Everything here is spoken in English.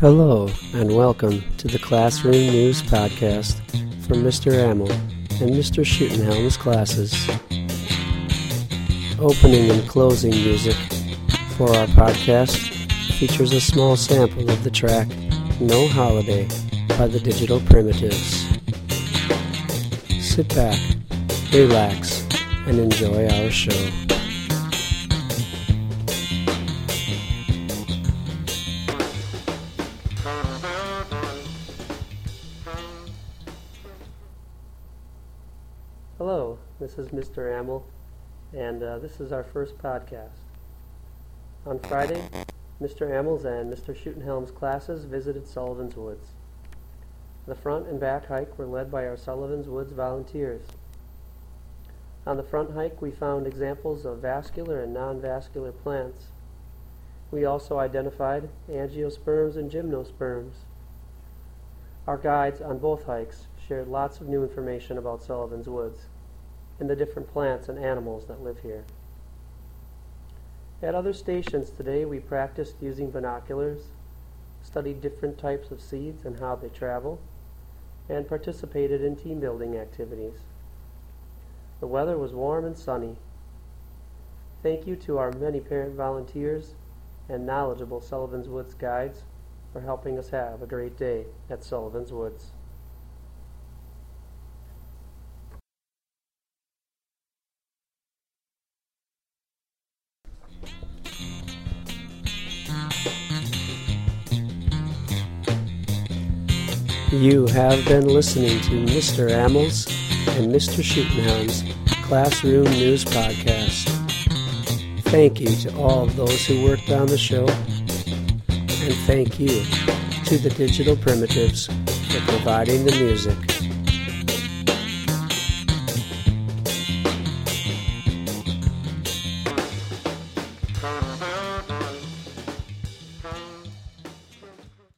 Hello, and welcome to the Classroom News Podcast from Mr. Amel and Mr. Schutenhelm's classes. Opening and closing music for our podcast features a small sample of the track No Holiday by the Digital Primitives. Sit back, relax, and enjoy our show. Hello, this is Mr. Amel, and uh, this is our first podcast. On Friday, Mr. Amel's and Mr. Schuttenhelm's classes visited Sullivan's Woods. The front and back hike were led by our Sullivan's Woods volunteers. On the front hike, we found examples of vascular and non-vascular plants. We also identified angiosperms and gymnosperms. Our guides on both hikes shared lots of new information about Sullivan's Woods and the different plants and animals that live here. At other stations today, we practiced using binoculars, studied different types of seeds and how they travel, and participated in team building activities. The weather was warm and sunny. Thank you to our many parent volunteers and knowledgeable Sullivan's Woods guides for helping us have a great day at Sullivan's Woods. You have been listening to Mr. Amel's and Mr. Schuttenhelm's Classroom News Podcast. Thank you to all of those who worked on the show, and thank you to the Digital Primitives for providing the music.